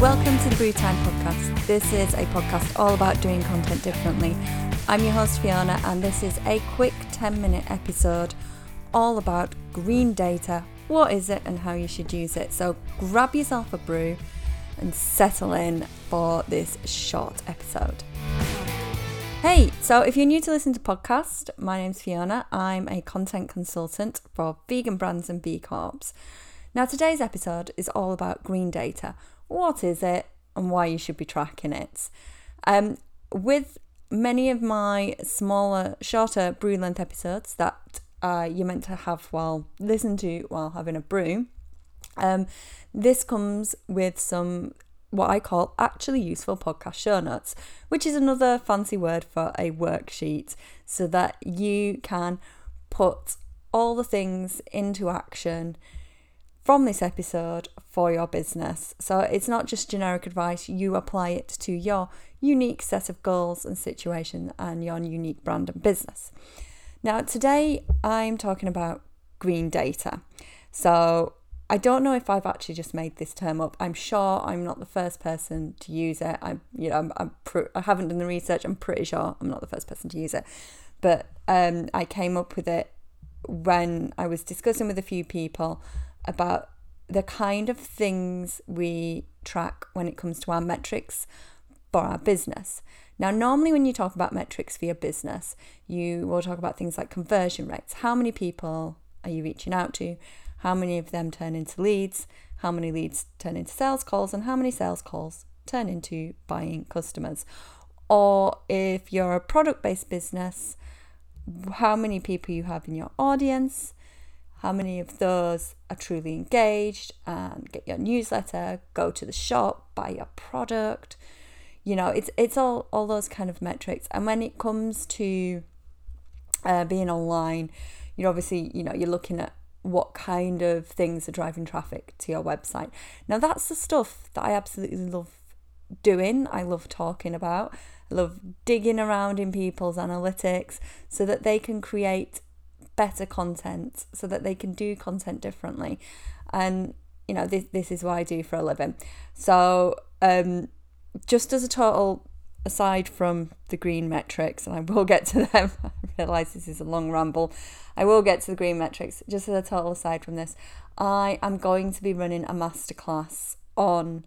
Welcome to the Brew Time podcast. This is a podcast all about doing content differently. I'm your host Fiona, and this is a quick 10 minute episode all about green data. What is it and how you should use it? So grab yourself a brew and settle in for this short episode. Hey, so if you're new to listen to podcast, my name's Fiona. I'm a content consultant for vegan brands and B Corps. Now today's episode is all about green data. What is it and why you should be tracking it? Um, with many of my smaller, shorter brew length episodes that uh, you're meant to have while listen to while having a brew, um, this comes with some what I call actually useful podcast show notes, which is another fancy word for a worksheet so that you can put all the things into action from this episode for your business. So it's not just generic advice, you apply it to your unique set of goals and situation and your unique brand and business. Now, today I'm talking about green data. So I don't know if I've actually just made this term up. I'm sure I'm not the first person to use it. I'm, you know, I'm, I'm pr- I haven't done the research. I'm pretty sure I'm not the first person to use it, but um, I came up with it when I was discussing with a few people about the kind of things we track when it comes to our metrics for our business. Now, normally when you talk about metrics for your business, you will talk about things like conversion rates. How many people are you reaching out to? how many of them turn into leads, how many leads turn into sales calls, and how many sales calls turn into buying customers. Or if you're a product based business, how many people you have in your audience, how many of those are truly engaged and get your newsletter, go to the shop, buy your product. You know, it's it's all all those kind of metrics. And when it comes to uh, being online, you're obviously you know you're looking at what kind of things are driving traffic to your website. Now, that's the stuff that I absolutely love doing. I love talking about. I love digging around in people's analytics so that they can create better content, so that they can do content differently. And, you know, this, this is what I do for a living. So, um, just as a total aside from the green metrics, and I will get to them, I realise this is a long ramble. I will get to the green metrics. Just as a total aside from this, I am going to be running a masterclass on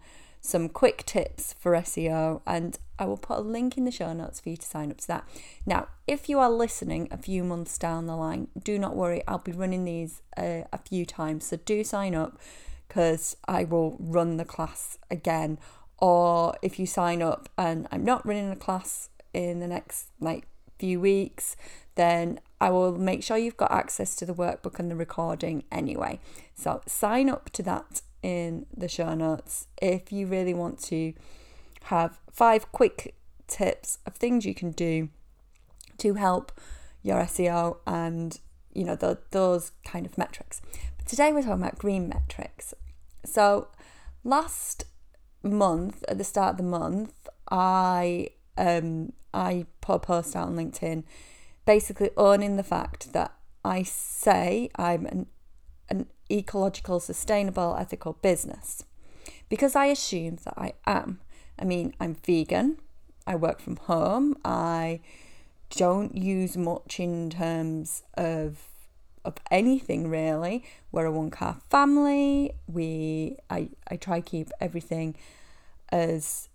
some quick tips for SEO, and I will put a link in the show notes for you to sign up to that. Now, if you are listening a few months down the line, do not worry, I'll be running these uh, a few times, so do sign up because I will run the class again or if you sign up and I'm not running a class in the next like few weeks, then I will make sure you've got access to the workbook and the recording anyway. So sign up to that in the show notes if you really want to have five quick tips of things you can do to help your SEO and you know the, those kind of metrics. But today we're talking about green metrics. So last month, at the start of the month, I um I put a post out on LinkedIn basically owning the fact that I say I'm an an ecological, sustainable, ethical business. Because I assume that I am. I mean, I'm vegan, I work from home, I don't use much in terms of of anything really. We're a one car family. We I, I try keep everything as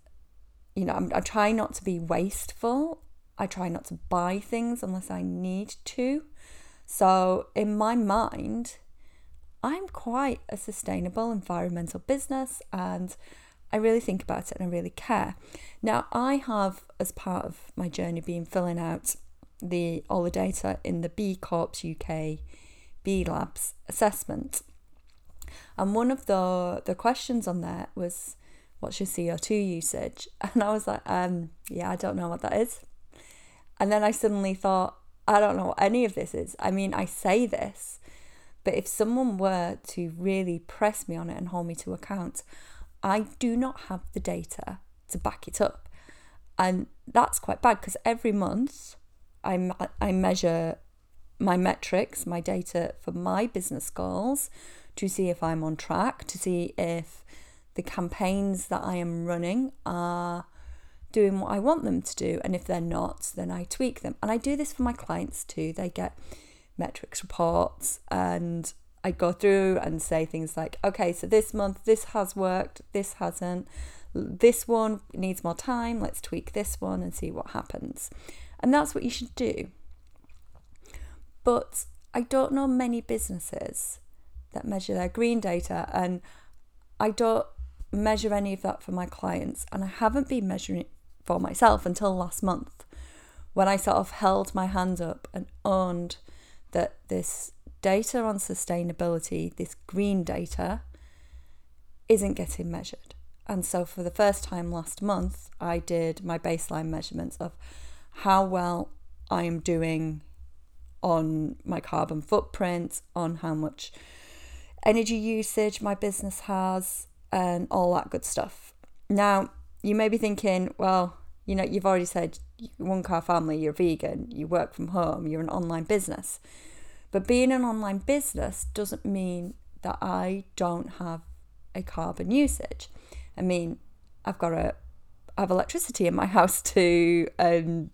you know, I'm, I try not to be wasteful. I try not to buy things unless I need to. So in my mind, I'm quite a sustainable environmental business and I really think about it and I really care. Now I have as part of my journey been filling out the all the data in the B Corps UK B Labs assessment. And one of the the questions on there was what's your CO2 usage? And I was like, um, yeah, I don't know what that is. And then I suddenly thought, I don't know what any of this is. I mean, I say this, but if someone were to really press me on it and hold me to account, I do not have the data to back it up. And that's quite bad because every month I, I measure my metrics, my data for my business goals to see if I'm on track, to see if the campaigns that I am running are doing what I want them to do. And if they're not, then I tweak them. And I do this for my clients too. They get metrics reports and I go through and say things like, okay, so this month this has worked, this hasn't. This one needs more time. Let's tweak this one and see what happens. And that's what you should do. But I don't know many businesses that measure their green data, and I don't measure any of that for my clients. And I haven't been measuring it for myself until last month when I sort of held my hands up and owned that this data on sustainability, this green data, isn't getting measured. And so for the first time last month, I did my baseline measurements of how well I am doing on my carbon footprint, on how much energy usage my business has, and all that good stuff. Now, you may be thinking, well, you know, you've already said one car family, you're vegan, you work from home, you're an online business. But being an online business doesn't mean that I don't have a carbon usage. I mean, I've got to have electricity in my house to um,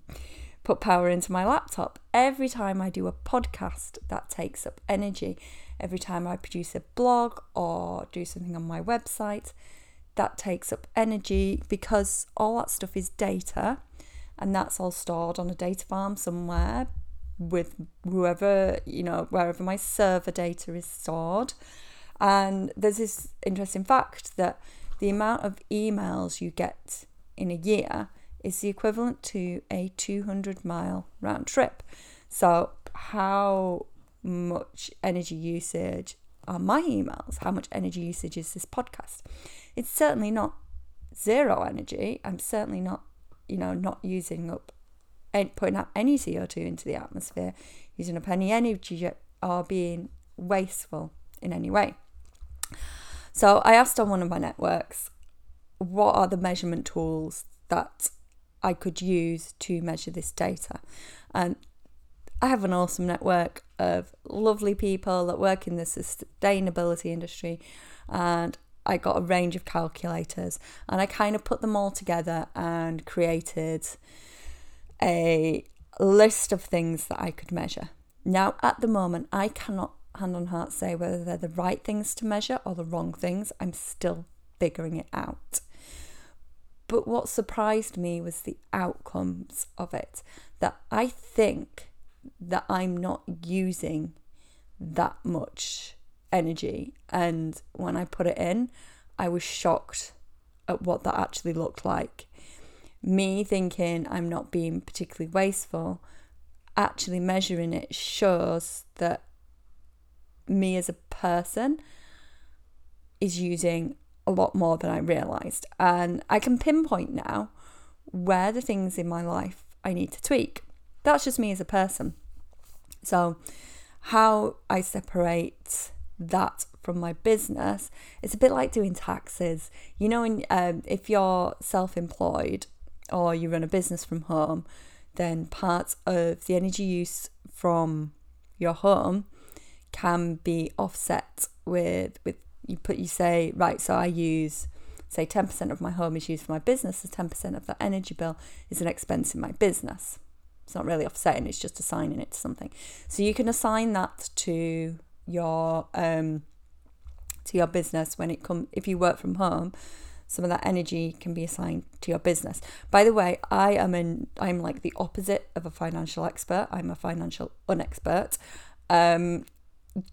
put power into my laptop. Every time I do a podcast, that takes up energy. Every time I produce a blog or do something on my website, that takes up energy because all that stuff is data and that's all stored on a data farm somewhere with whoever, you know, wherever my server data is stored. And there's this interesting fact that the amount of emails you get in a year is the equivalent to a 200 mile round trip. So, how much energy usage are my emails? How much energy usage is this podcast? It's certainly not zero energy. I'm certainly not, you know, not using up putting out any CO2 into the atmosphere, using up any energy or being wasteful in any way. So I asked on one of my networks, what are the measurement tools that I could use to measure this data? And I have an awesome network of lovely people that work in the sustainability industry, and I got a range of calculators, and I kind of put them all together and created a list of things that I could measure. Now, at the moment, I cannot hand on heart say whether they're the right things to measure or the wrong things. I'm still figuring it out. But what surprised me was the outcomes of it. That I think that I'm not using that much energy. And when I put it in, I was shocked at what that actually looked like. Me thinking I'm not being particularly wasteful, actually measuring it shows that me as a person is using a lot more than I realised. And I can pinpoint now where the things in my life I need to tweak. That's just me as a person. So, how I separate that from my business, it's a bit like doing taxes. You know, in, um, if you're self employed or you run a business from home, then part of the energy use from your home can be offset with with you put you say right so I use say 10% of my home is used for my business so 10% of that energy bill is an expense in my business it's not really offsetting it's just assigning it to something so you can assign that to your um to your business when it comes if you work from home some of that energy can be assigned to your business. By the way i am in i'm like the opposite of a financial expert. I'm a financial unexpert. Um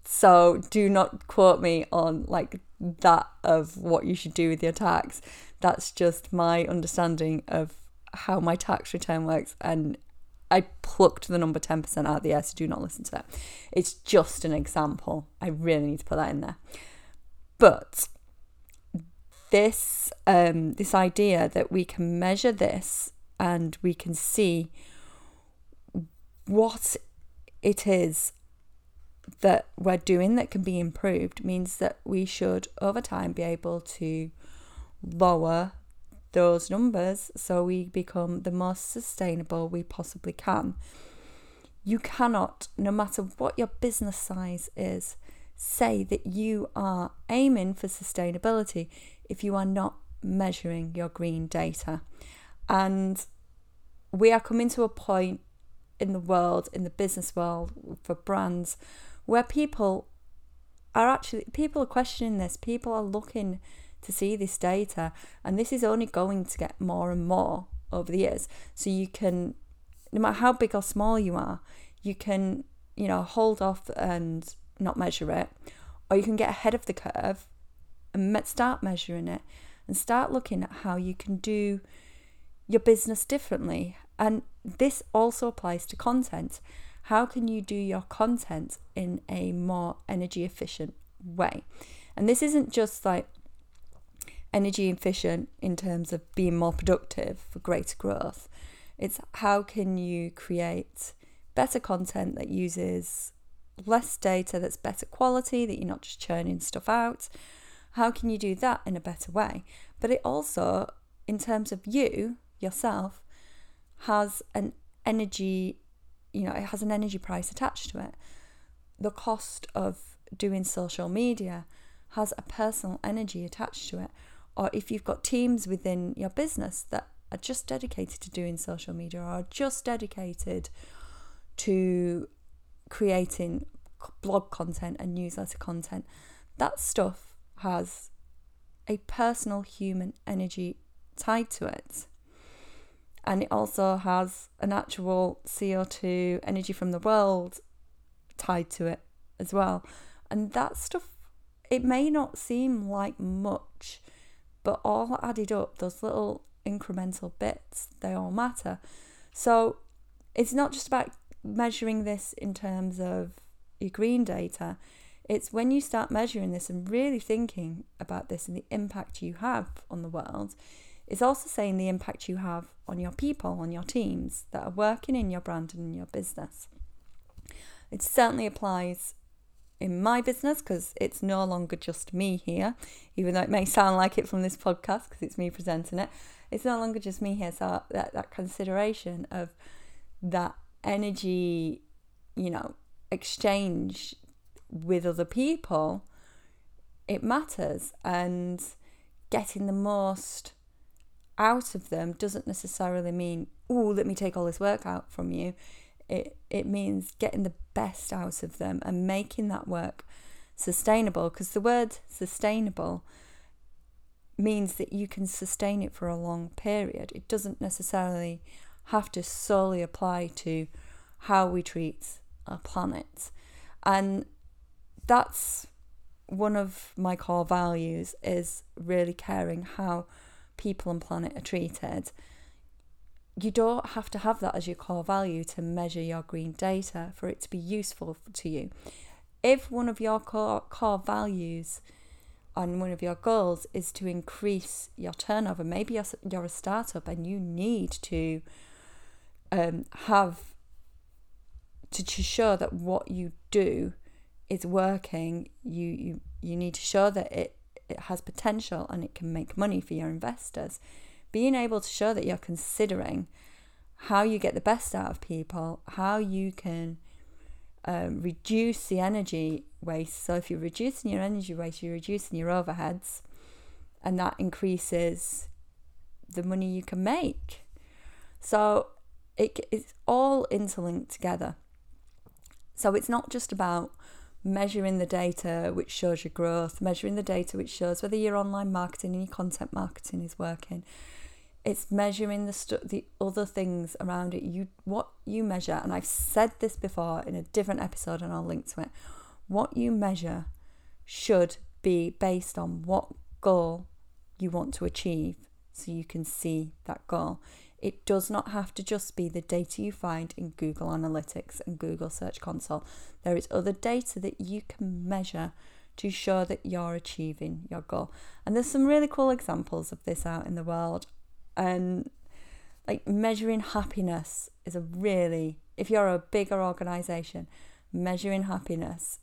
so do not quote me on like that of what you should do with your tax. That's just my understanding of how my tax return works and I plucked the number 10% out of the air, so do not listen to that. It's just an example. I really need to put that in there. But this um, this idea that we can measure this and we can see what it is that we're doing that can be improved means that we should over time be able to lower those numbers so we become the most sustainable we possibly can. You cannot, no matter what your business size is, say that you are aiming for sustainability if you are not measuring your green data. And we are coming to a point in the world, in the business world, for brands, where people are actually people are questioning this. People are looking to see this data, and this is only going to get more and more over the years. So you can, no matter how big or small you are, you can you know hold off and not measure it, or you can get ahead of the curve and start measuring it and start looking at how you can do your business differently. And this also applies to content. How can you do your content in a more energy efficient way? And this isn't just like energy efficient in terms of being more productive for greater growth. It's how can you create better content that uses less data, that's better quality, that you're not just churning stuff out. How can you do that in a better way? But it also, in terms of you, yourself, has an energy you know, it has an energy price attached to it. The cost of doing social media has a personal energy attached to it. Or if you've got teams within your business that are just dedicated to doing social media or are just dedicated to creating blog content and newsletter content, that stuff has a personal human energy tied to it and it also has an actual CO2 energy from the world tied to it as well. And that stuff, it may not seem like much, but all added up, those little incremental bits, they all matter. So it's not just about measuring this in terms of your green data. It's when you start measuring this and really thinking about this and the impact you have on the world, it's also saying the impact you have on your people, on your teams that are working in your brand and in your business. It certainly applies in my business because it's no longer just me here, even though it may sound like it from this podcast because it's me presenting it. It's no longer just me here. So that, that consideration of that energy, you know, exchange with other people, it matters. And getting the most out of them doesn't necessarily mean, oh, let me take all this work out from you. It, it means getting the best out of them and making that work sustainable because the word sustainable means that you can sustain it for a long period. It doesn't necessarily have to solely apply to how we treat our planet. And that's one of my core values is really caring how people and planet are treated, you don't have to have that as your core value to measure your green data for it to be useful to you. If one of your core, core values and one of your goals is to increase your turnover, maybe you're, you're a startup and you need to um, have to, to show that what you do is working, you, you, you need to show that it it has potential and it can make money for your investors. Being able to show that you're considering how you get the best out of people, how you can um, reduce the energy waste. So, if you're reducing your energy waste, you're reducing your overheads, and that increases the money you can make. So, it, it's all interlinked together. So, it's not just about measuring the data which shows your growth, measuring the data which shows whether your online marketing and your content marketing is working. It's measuring the stu- the other things around it. You what you measure, and I've said this before in a different episode, and I'll link to it. What you measure should be based on what goal you want to achieve, so you can see that goal. It does not have to just be the data you find in Google Analytics and Google Search Console. There is other data that you can measure to show that you're achieving your goal. And there's some really cool examples of this out in the world. And like measuring happiness is a really, if you're a bigger organization, measuring happiness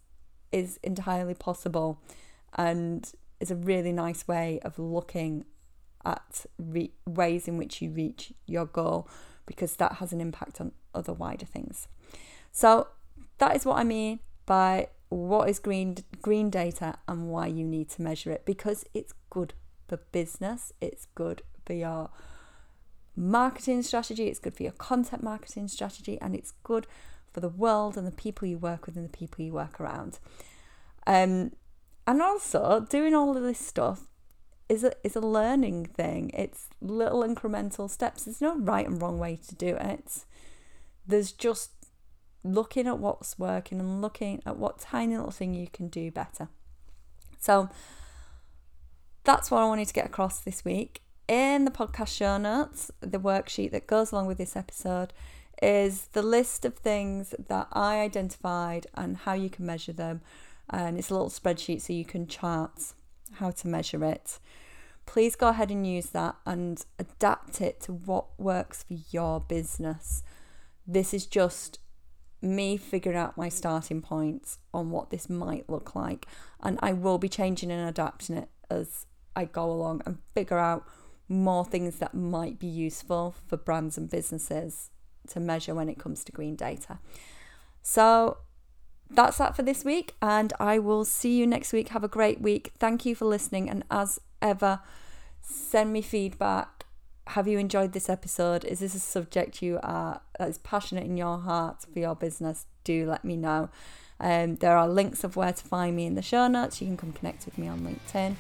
is entirely possible and is a really nice way of looking at re- ways in which you reach your goal because that has an impact on other wider things. So that is what I mean by what is green green data and why you need to measure it because it's good for business, it's good for your marketing strategy, it's good for your content marketing strategy, and it's good for the world and the people you work with and the people you work around. Um, and also, doing all of this stuff is a, is a learning thing. It's little incremental steps. There's no right and wrong way to do it. There's just looking at what's working and looking at what tiny little thing you can do better. So that's what I wanted to get across this week. In the podcast show notes, the worksheet that goes along with this episode is the list of things that I identified and how you can measure them. And it's a little spreadsheet so you can chart how to measure it. Please go ahead and use that and adapt it to what works for your business. This is just me figuring out my starting points on what this might look like. And I will be changing and adapting it as I go along and figure out more things that might be useful for brands and businesses to measure when it comes to green data. So that's that for this week, and I will see you next week. Have a great week. Thank you for listening, and as ever, send me feedback have you enjoyed this episode? Is this a subject you are that is passionate in your heart for your business? Do let me know. Um, there are links of where to find me in the show notes. You can come connect with me on LinkedIn.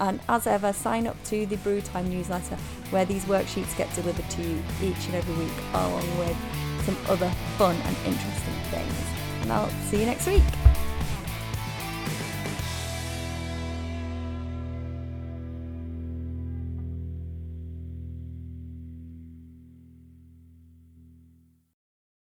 And as ever, sign up to the Brew Time newsletter where these worksheets get delivered to you each and every week, along with some other fun and interesting things. And I'll see you next week.